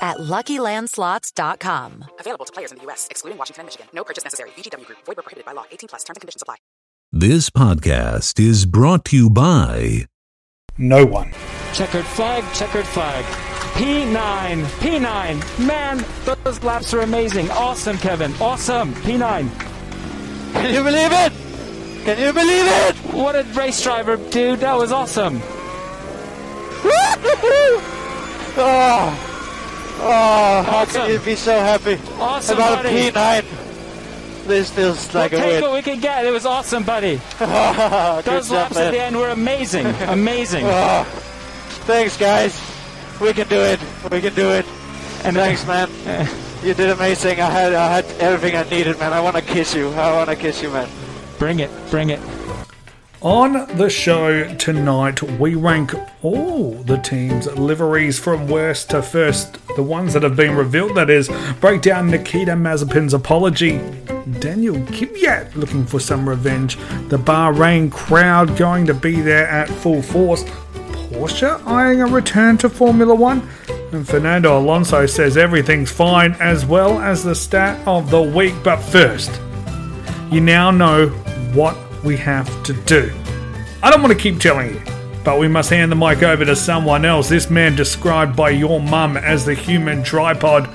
at LuckyLandSlots.com. Available to players in the U.S., excluding Washington and Michigan. No purchase necessary. VGW Group. Void were prohibited by law. 18 plus. Terms and conditions apply. This podcast is brought to you by No one. Checkered flag, checkered flag. P9, P9. Man, those laps are amazing. Awesome, Kevin. Awesome. P9. Can you believe it? Can you believe it? What a race driver, dude. That was awesome. oh, oh, how Awesome. can you be so happy Awesome, about buddy. a P9? This feels like we'll a take win. what we can get. It was awesome, buddy. Good Those job, laps at the end were amazing. Amazing. Oh, thanks, guys. We can do it. We can do it. And Thanks, man. You did amazing. I had, I had everything I needed, man. I want to kiss you. I want to kiss you, man. Bring it. Bring it. On the show tonight, we rank all the teams' liveries from worst to first. The ones that have been revealed, that is, break down Nikita Mazepin's apology, Daniil Kvyat looking for some revenge, the Bahrain crowd going to be there at full force, Porsche eyeing a return to Formula One, and Fernando Alonso says everything's fine, as well as the stat of the week. But first, you now know what we have to do. I don't want to keep telling you, but we must hand the mic over to someone else. This man described by your mum as the human tripod,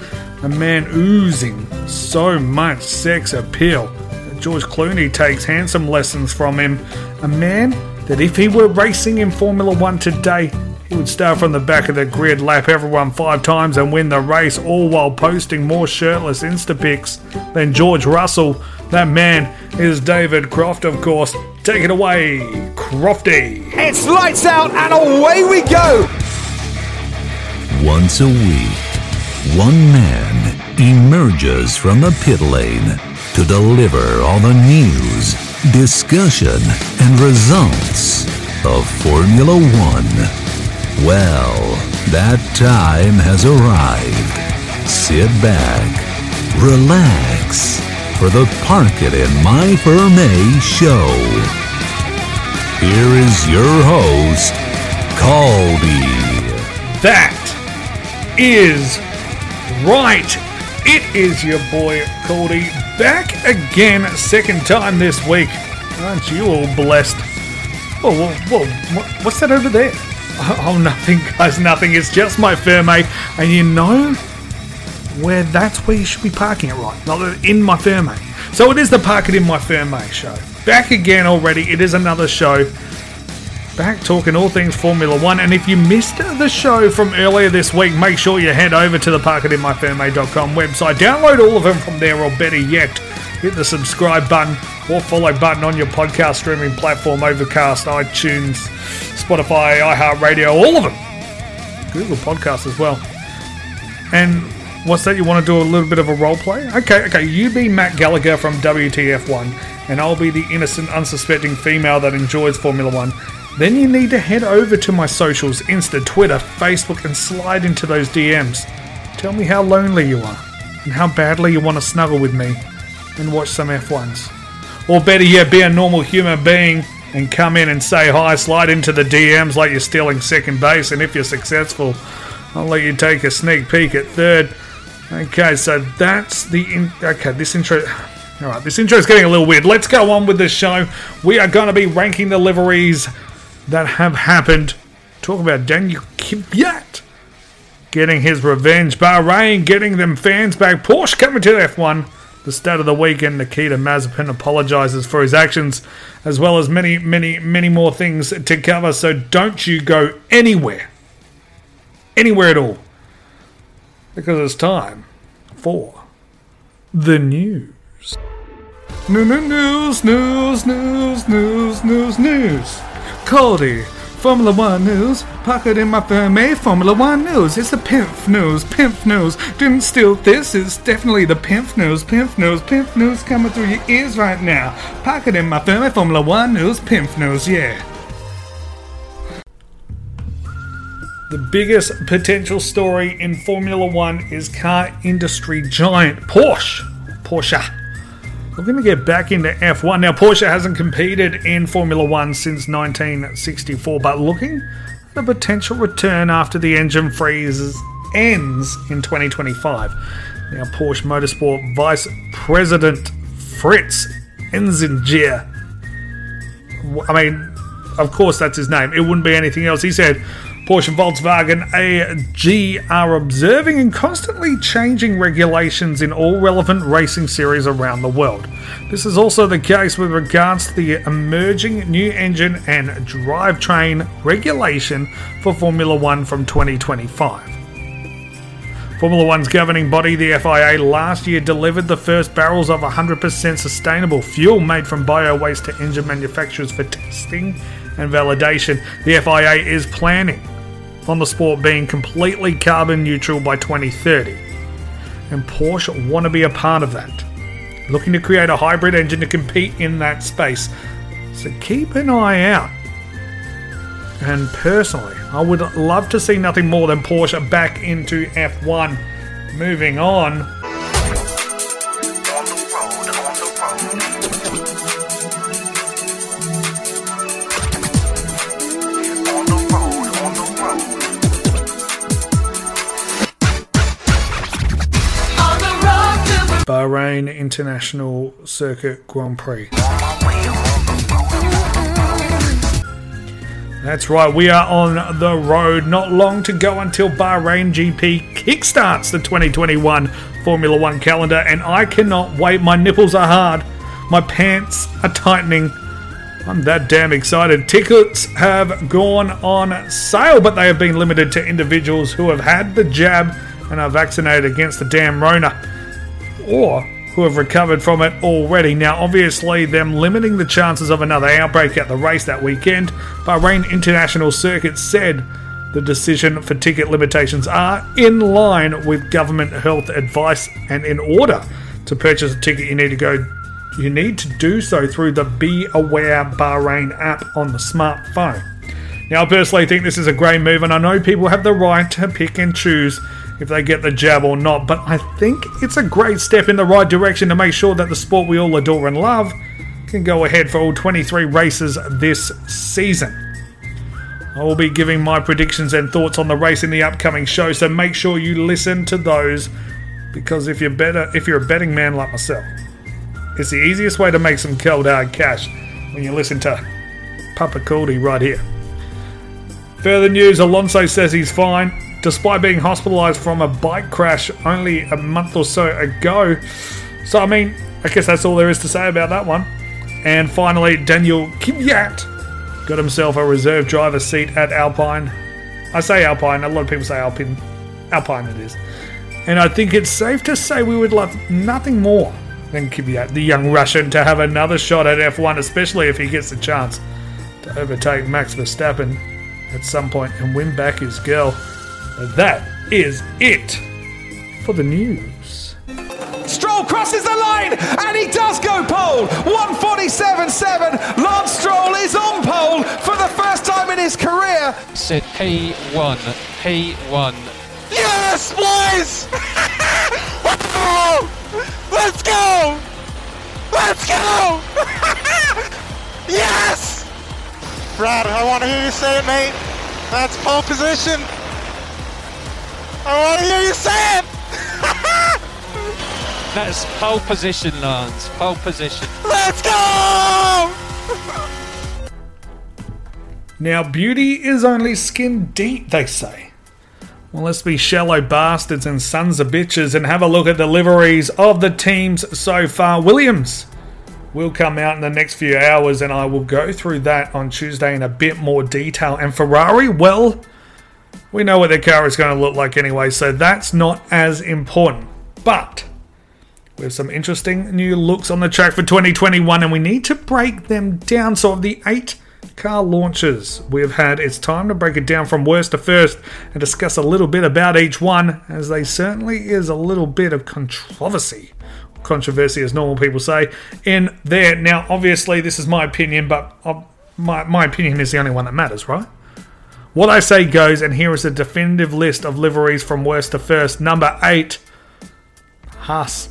a man oozing so much sex appeal. George Clooney takes handsome lessons from him. A man that if he were racing in Formula One today, he would start from the back of the grid, lap everyone five times, and win the race, all while posting more shirtless Insta pics than George Russell. That man is David Croft, of course. Take it away, Crofty. It's lights out and away we go. Once a week, one man emerges from the pit lane to deliver all the news, discussion, and results of Formula One. Well, that time has arrived. Sit back, relax for the Park It in My Ferme show. Here is your host, Caldy. That is right. It is your boy Cody back again, second time this week. Aren't you all blessed? Oh, whoa, whoa, whoa! What's that over there? Oh, nothing, guys, nothing. It's just my Ferme, and you know where that's where you should be parking it right, not in my Ferme. So it is the Park It in My Ferme show. Back again already. It is another show back talking all things Formula One. And if you missed the show from earlier this week, make sure you head over to the parkitinmyferme.com website. Download all of them from there, or better yet, hit the subscribe button or follow button on your podcast streaming platform Overcast, iTunes, Spotify, iHeartRadio, all of them. Google Podcasts as well. And what's that? You want to do a little bit of a role play? Okay, okay. You be Matt Gallagher from WTF1, and I'll be the innocent, unsuspecting female that enjoys Formula One. Then you need to head over to my socials Insta, Twitter, Facebook, and slide into those DMs. Tell me how lonely you are and how badly you want to snuggle with me. And watch some F1s. Or better yet, be a normal human being and come in and say hi, slide into the DMs like you're stealing second base, and if you're successful, I'll let you take a sneak peek at third. Okay, so that's the in- okay. This intro, all right. This intro is getting a little weird. Let's go on with the show. We are going to be ranking the liveries that have happened. Talk about Daniil Kvyat getting his revenge. Bahrain getting them fans back. Porsche coming to F1. The start of the weekend, Nikita Mazepin apologizes for his actions, as well as many, many, many more things to cover. So don't you go anywhere, anywhere at all, because it's time for the news. News, news, news, news, news, news. Cody, Formula One news. Park It in My Ferme, eh? Formula One news. It's the Pimp news, Pimp news. Didn't steal this, it's definitely the Pimp news, Pimp news, Pimp news coming through your ears right now. Park It in My Ferme, eh? Formula One news, Pimp news, yeah. The biggest potential story in Formula One is car industry giant Porsche. Porsche looking to get back into F1. Now, Porsche hasn't competed in Formula One since 1964, but looking at a potential return after the engine freeze ends in 2025. Now, Porsche Motorsport Vice President Fritz Enzinger. I mean, of course, that's his name. It wouldn't be anything else. He said, Porsche and Volkswagen AG are observing and constantly changing regulations in all relevant racing series around the world. This is also the case with regards to the emerging new engine and drivetrain regulation for Formula One from 2025. Formula One's governing body, the FIA, last year delivered the first barrels of 100% sustainable fuel made from bio waste to engine manufacturers for testing and validation. The FIA is planning on the sport being completely carbon neutral by 2030. And Porsche want to be a part of that. Looking to create a hybrid engine to compete in that space. So keep an eye out. And personally, I would love to see nothing more than Porsche back into F1. Moving on. Bahrain International Circuit Grand Prix. That's right, we are on the road. Not long to go until Bahrain GP kickstarts the 2021 Formula One calendar, and I cannot wait. My nipples are hard, my pants are tightening. I'm that damn excited. Tickets have gone on sale, but they have been limited to individuals who have had the jab and are vaccinated against the damn Rona or who have recovered from it already. Now, obviously, them limiting the chances of another outbreak at the race that weekend, Bahrain International Circuit said the decision for ticket limitations are in line with government health advice and in order to purchase a ticket you need to go you need to do so through the Be Aware Bahrain app on the smartphone. Now, I personally think this is a great move, and I know people have the right to pick and choose if they get the jab or not, but I think it's a great step in the right direction to make sure that the sport we all adore and love can go ahead for all 23 races this season. I will be giving my predictions and thoughts on the race in the upcoming show, so make sure you listen to those because if you're better if you're a betting man like myself, it's the easiest way to make some cold hard cash when you listen to Papa Caldy right here. Further news Alonso says he's fine, despite being hospitalised from a bike crash only a month or so ago. So, I mean, I guess that's all there is to say about that one. And finally, Daniil Kvyat got himself a reserve driver seat at Alpine. I say Alpine, a lot of people say Alpine. Alpine it is. And I think it's safe to say we would love nothing more than Kvyat, the young Russian, to have another shot at F1, especially if he gets the chance to overtake Max Verstappen at some point and win back his girl. But that is it for the news. Stroll crosses the line and he does go pole. 147.7. Lance Stroll is on pole for the first time in his career. Said P1, P1. Yes, boys! Let's go! Let's go! yes! Brad, I want to hear you say it, mate. That's pole position. I want to hear you say it. That's pole position, Lance. Pole position. Let's go! Now, beauty is only skin deep, they say. Well, let's be shallow bastards and sons of bitches and have a look at the liveries of the teams so far. Williams will come out in the next few hours, and I will go through that on Tuesday in a bit more detail. And Ferrari, well, we know what their car is going to look like anyway, so that's not as important. But we have some interesting new looks on the track for 2021, and we need to break them down. So, of the eight car launches we have had, it's time to break it down from worst to first and discuss a little bit about each one, as there certainly is a little bit of controversy. Controversy, as normal people say, in there. Now, obviously, this is my opinion, but uh, my, my opinion is the only one that matters, right? What I say goes, and here is a definitive list of liveries from worst to first. Number eight, Haas.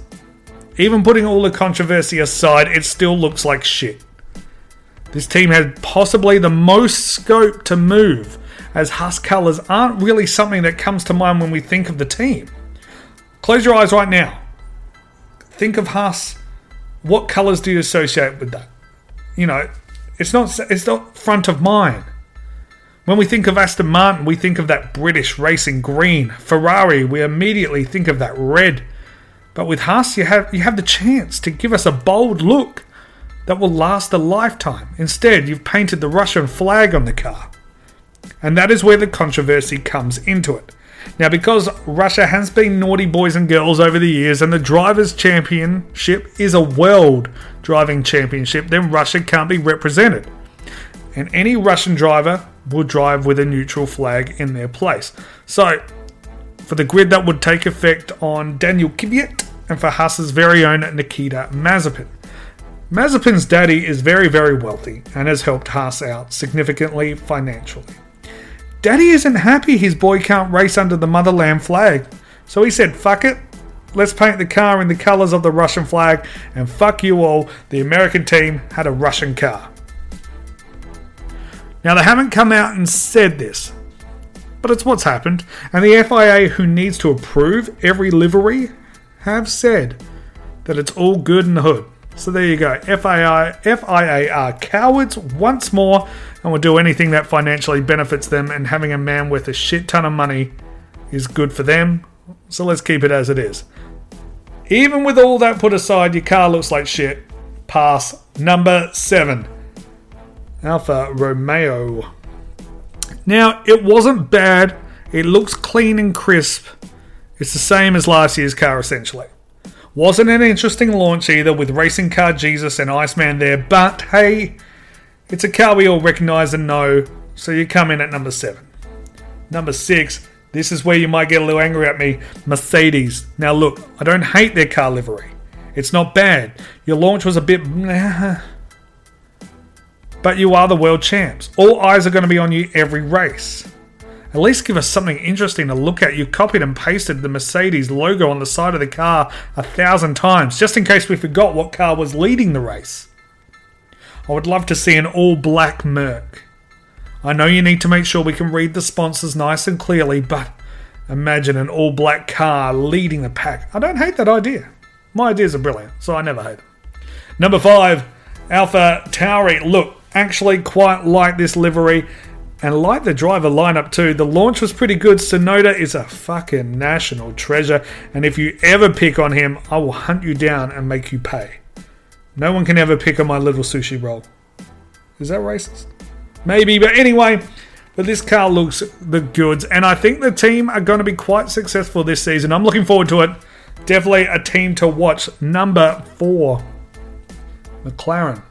Even putting all the controversy aside, it still looks like shit. This team had possibly the most scope to move, as Haas colours aren't really something that comes to mind when we think of the team. Close your eyes right now. Think of Haas. What colours do you associate with that? You know, it's not it's not front of mind. When we think of Aston Martin, we think of that British racing green. Ferrari, we immediately think of that red. But with Haas, you have you have the chance to give us a bold look that will last a lifetime. Instead, you've painted the Russian flag on the car. And that is where the controversy comes into it. Now, because Russia has been naughty boys and girls over the years, and the Drivers' Championship is a world driving championship, then Russia can't be represented. And any Russian driver will drive with a neutral flag in their place. So, for the grid, that would take effect on Daniil Kvyat and for Haas's very own Nikita Mazepin. Mazepin's daddy is very, very wealthy and has helped Haas out significantly financially. Daddy isn't happy his boy can't race under the motherland flag, so he said, fuck it, let's paint the car in the colours of the Russian flag, and fuck you all, the American team had a Russian car. Now, they haven't come out and said this, but it's what's happened, and the FIA, who needs to approve every livery, have said that it's all good in the hood. So there you go. FIA, FIA are cowards once more and will do anything that financially benefits them, and having a man with a shit ton of money is good for them. So let's keep it as it is. Even with all that put aside, your car looks like shit. Pass number seven. Alfa Romeo. Now, it wasn't bad. It looks clean and crisp. It's the same as last year's car, essentially. Wasn't an interesting launch either, with Racing Car Jesus and Iceman there, but hey, it's a car we all recognise and know, so you come in at number seven. Number six, this is where you might get a little angry at me Mercedes. Now, look, I don't hate their car livery, it's not bad. Your launch was a bit. But you are the world champs. All eyes are going to be on you every race. At least give us something interesting to look at. You copied and pasted the Mercedes logo on the side of the car a thousand times, just in case we forgot what car was leading the race. I would love to see an all black Merc. I know you need to make sure we can read the sponsors nice and clearly, but imagine an all black car leading the pack. I don't hate that idea. My ideas are brilliant, so I never hate them. Number five, Alpha Tauri. Look, actually quite like this livery and like the driver lineup too. The launch was pretty good. Tsunoda is a fucking national treasure, and if you ever pick on him, I will hunt you down and make you pay. No one can ever pick on my little sushi roll. Is that racist? Maybe, but anyway, but this car looks the goods, and I think the team are going to be quite successful this season. I'm looking forward to it. Definitely a team to watch. Number four, McLaren.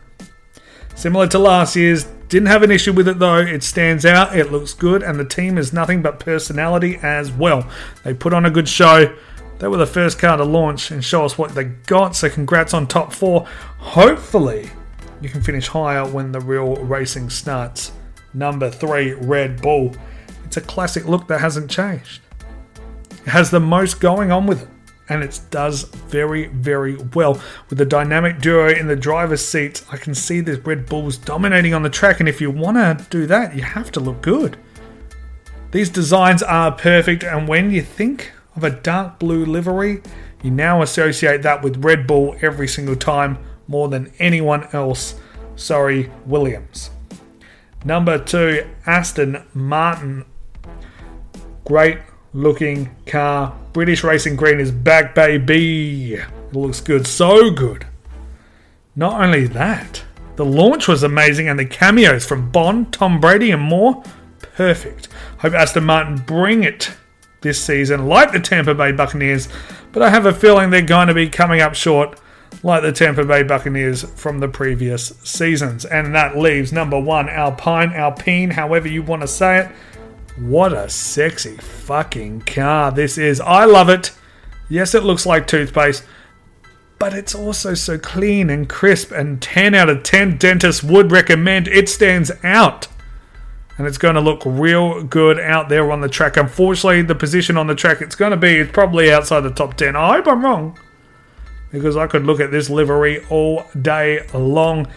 Similar to last year's, didn't have an issue with it though. It stands out, it looks good, and the team is nothing but personality as well. They put on a good show. They were the first car to launch and show us what they got, so congrats on top four. Hopefully, you can finish higher when the real racing starts. Number three, Red Bull. It's a classic look that hasn't changed. It has the most going on with it. And it does very, very well. With the dynamic duo in the driver's seat, I can see the Red Bulls dominating on the track, and if you want to do that, you have to look good. These designs are perfect, and when you think of a dark blue livery, you now associate that with Red Bull every single time more than anyone else. Sorry, Williams. Number two, Aston Martin. Great looking car. British Racing Green is back, baby. It looks good, so good. Not only that, the launch was amazing and the cameos from Bond, Tom Brady, and more perfect. Hope Aston Martin bring it this season, like the Tampa Bay Buccaneers, but I have a feeling they're going to be coming up short, like the Tampa Bay Buccaneers from the previous seasons. And that leaves number one, Alpine, Alpine, however you want to say it. What a sexy fucking car this is. I love it. Yes, it looks like toothpaste, but it's also so clean and crisp, and 10 out of 10 dentists would recommend it stands out and it's going to look real good out there on the track. Unfortunately, the position on the track it's going to be is probably outside the top 10. I hope I'm wrong because I could look at this livery all day long.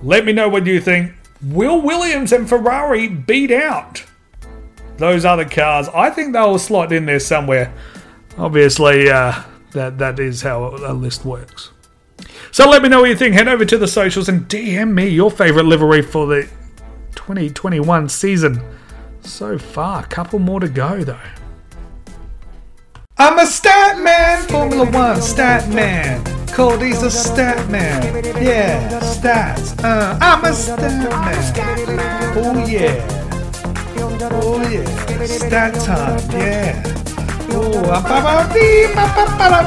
Let me know what you think. Will Williams and Ferrari beat out those other cars? I think they'll slot in there somewhere. Obviously, uh, that that is how a list works. So let me know what you think. Head over to the socials and DM me your favorite livery for the 2021 season. So far, a couple more to go though. I'm a stat man, Formula One stat man. Cody's a stat man. Yeah, stats. Uh, I'm a stat man. Oh yeah. Oh yeah. Stat time. Yeah.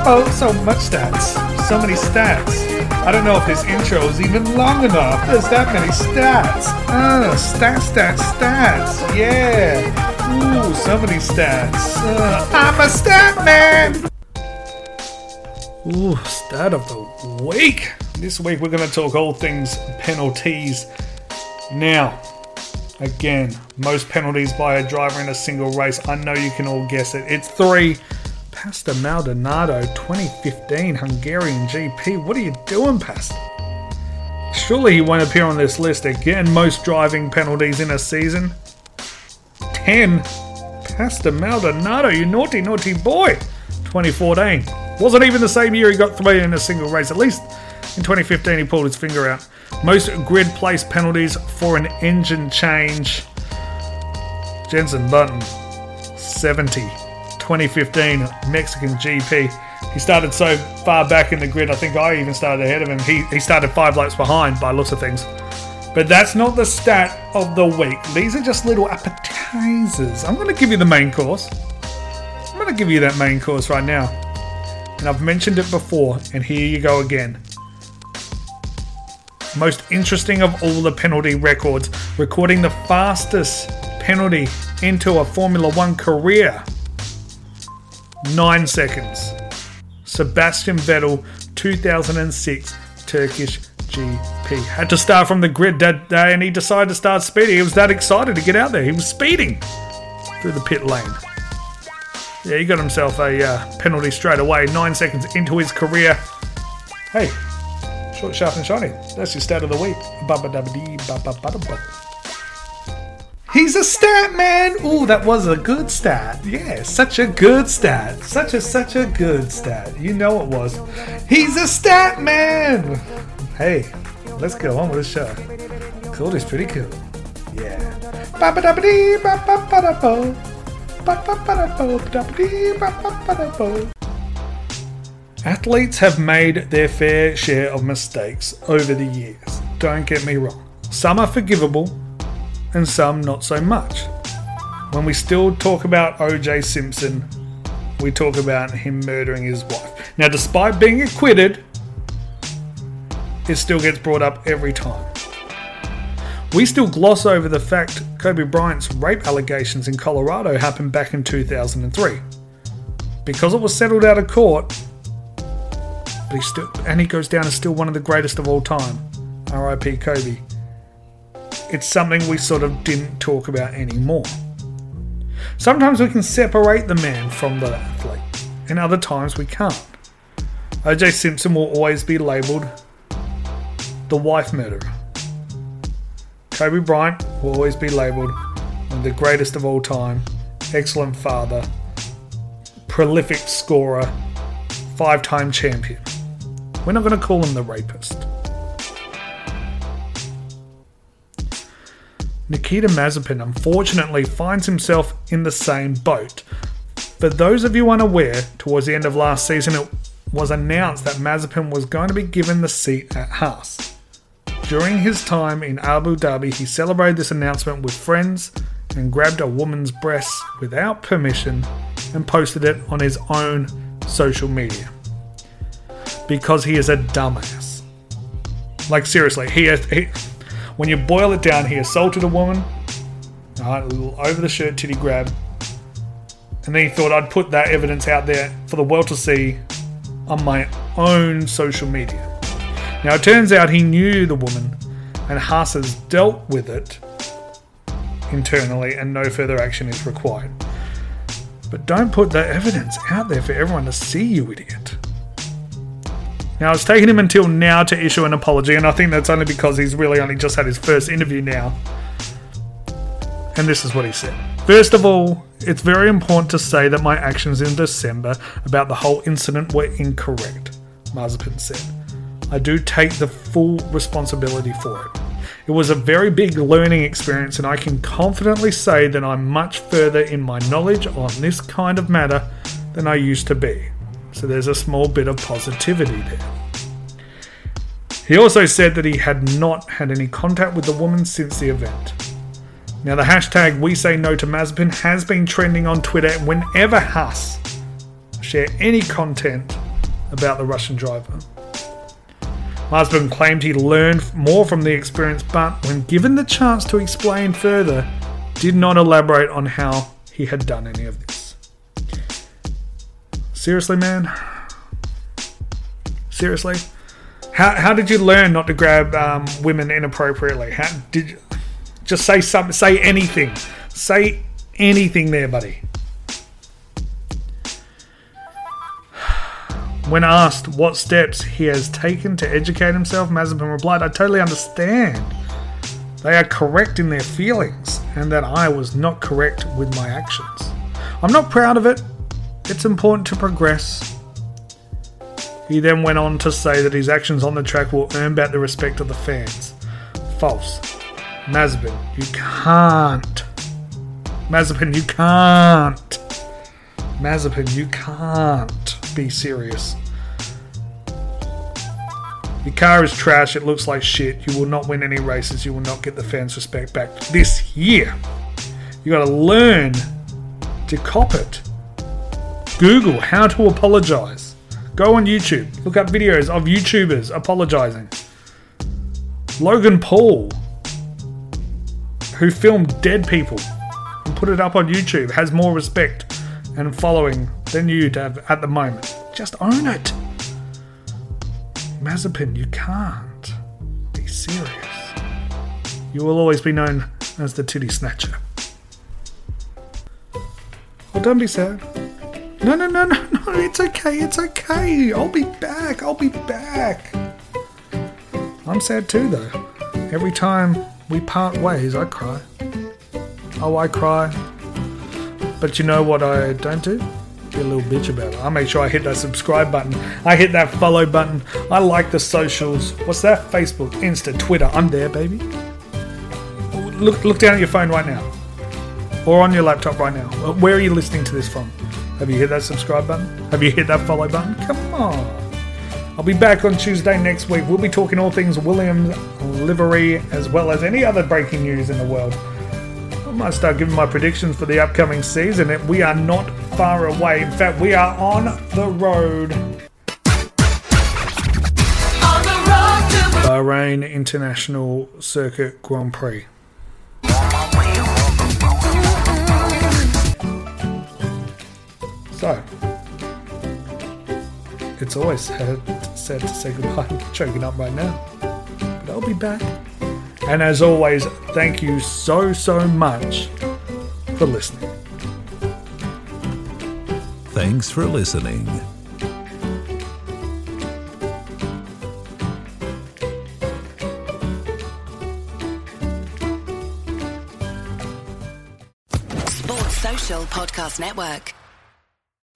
Oh, so much stats. So many stats. I don't know if this intro is even long enough. There's that many stats. Uh, stats, stats, stats. Yeah. Ooh, so many stats. Uh, I'm a stat man. Ooh, stat of the week. This week we're going to talk all things penalties. Now, again, most penalties by a driver in a single race. I know you can all guess it. It's three. Pastor Maldonado 2015 Hungarian GP. What are you doing, Pastor? Surely he won't appear on this list again. Most driving penalties in a season. 10. Pastor Maldonado, you naughty, naughty boy. 2014. Wasn't even the same year he got three in a single race. At least in 2015 he pulled his finger out. Most grid place penalties for an engine change. Jensen Button, 70. 2015 Mexican GP. He started so far back in the grid, I think I even started ahead of him. He, he started five laps behind by looks of things. But that's not the stat of the week. These are just little appetizers. I'm going to give you the main course. I'm going to give you that main course right now. And I've mentioned it before, and here you go again. Most interesting of all the penalty records, recording the fastest penalty into a Formula One career. 9 seconds. Sebastian Vettel, 2006 Turkish GP. Had to start from the grid that day and he decided to start speeding. He was that excited to get out there. He was speeding through the pit lane. Yeah, he got himself a uh, penalty straight away, nine seconds into his career. Hey, short, sharp, and shiny. That's your stat of the week. He's a stat man. Ooh, that was a good stat. Yeah, such a good stat. Such a such a good stat. You know it was. He's a stat man. Hey, let's go on with the show. Cool is pretty cool. Yeah. Athletes have made their fair share of mistakes over the years. Don't get me wrong. Some are forgivable, and some not so much. When we still talk about OJ Simpson, we talk about him murdering his wife. Now, despite being acquitted, it still gets brought up every time. We still gloss over the fact Kobe Bryant's rape allegations in Colorado happened back in 2003. Because it was settled out of court, but still, and he goes down as still one of the greatest of all time. RIP Kobe it's something we sort of didn't talk about anymore. Sometimes we can separate the man from the athlete. and other times we can't. OJ Simpson will always be labelled the wife murderer. Kobe Bryant will always be labelled the greatest of all time, excellent father, prolific scorer, five time champion. We're not going to call him the rapist. Nikita Mazepin unfortunately finds himself in the same boat. For those of you unaware, towards the end of last season, it was announced that Mazepin was going to be given the seat at Haas. During his time in Abu Dhabi, he celebrated this announcement with friends and grabbed a woman's breasts without permission and posted it on his own social media. Because he is a dumbass. Like, seriously, he, he when you boil it down, he assaulted a woman, right, over the shirt titty grab, and then he thought I'd put that evidence out there for the world to see on my own social media. Now, it turns out he knew the woman, and Haas has dealt with it internally, and no further action is required. But don't put that evidence out there for everyone to see, you idiot. Now, it's taken him until now to issue an apology, and I think that's only because he's really only just had his first interview now. And this is what he said. First of all, it's very important to say that my actions in December about the whole incident were incorrect, Mazepin said. I do take the full responsibility for it. It was a very big learning experience, and I can confidently say that I'm much further in my knowledge on this kind of matter than I used to be. So there's a small bit of positivity there. He also said that he had not had any contact with the woman since the event. Now, the hashtag We Say No to Mazepin has been trending on Twitter whenever Haas share any content about the Russian driver. Mazepin claimed he learned more from the experience, but when given the chance to explain further, did not elaborate on how he had done any of this. Seriously, man? Seriously? How, how did you learn not to grab um, women inappropriately? How did you, just say something? Say anything. Say anything there, buddy. When asked what steps he has taken to educate himself, Mazepin replied, I totally understand. They are correct in their feelings, and that I was not correct with my actions. I'm not proud of it. It's important to progress. He then went on to say that his actions on the track will earn back the respect of the fans. False. Mazepin, you can't. Mazepin, you can't. Mazepin, you can't be serious. Your car is trash, it looks like shit, you will not win any races, you will not get the fans' respect back this year. You gotta learn to cop it. Google how to apologize. Go on YouTube, look up videos of YouTubers apologizing. Logan Paul, who filmed dead people and put it up on YouTube, has more respect and following than you have at the moment. Just own it. Mazepin, you can't. Be serious. You will always be known as the titty snatcher. Well, don't be sad. No, no, no, no, no, it's okay, it's okay. I'll be back, I'll be back. I'm sad too, though. Every time we part ways, I cry. Oh, I cry. But you know what I don't do? Be a little bitch about it. I make sure I hit that subscribe button. I hit that follow button. I like the socials. What's that? Facebook, Insta, Twitter. I'm there, baby. Look, look down at your phone right now, or on your laptop right now. Where are you listening to this from? Have you hit that subscribe button? Have you hit that follow button? Come on. I'll be back on Tuesday next week. We'll be talking all things Williams livery as well as any other breaking news in the world. I might start giving my predictions for the upcoming season. We are not far away. In fact, we are on the road. Bahrain International Circuit Grand Prix. So, it's always sad, sad to say goodbye. I'm choking up right now. But I'll be back. And as always, thank you so, so much for listening. Thanks for listening. Sports Social Podcast Network.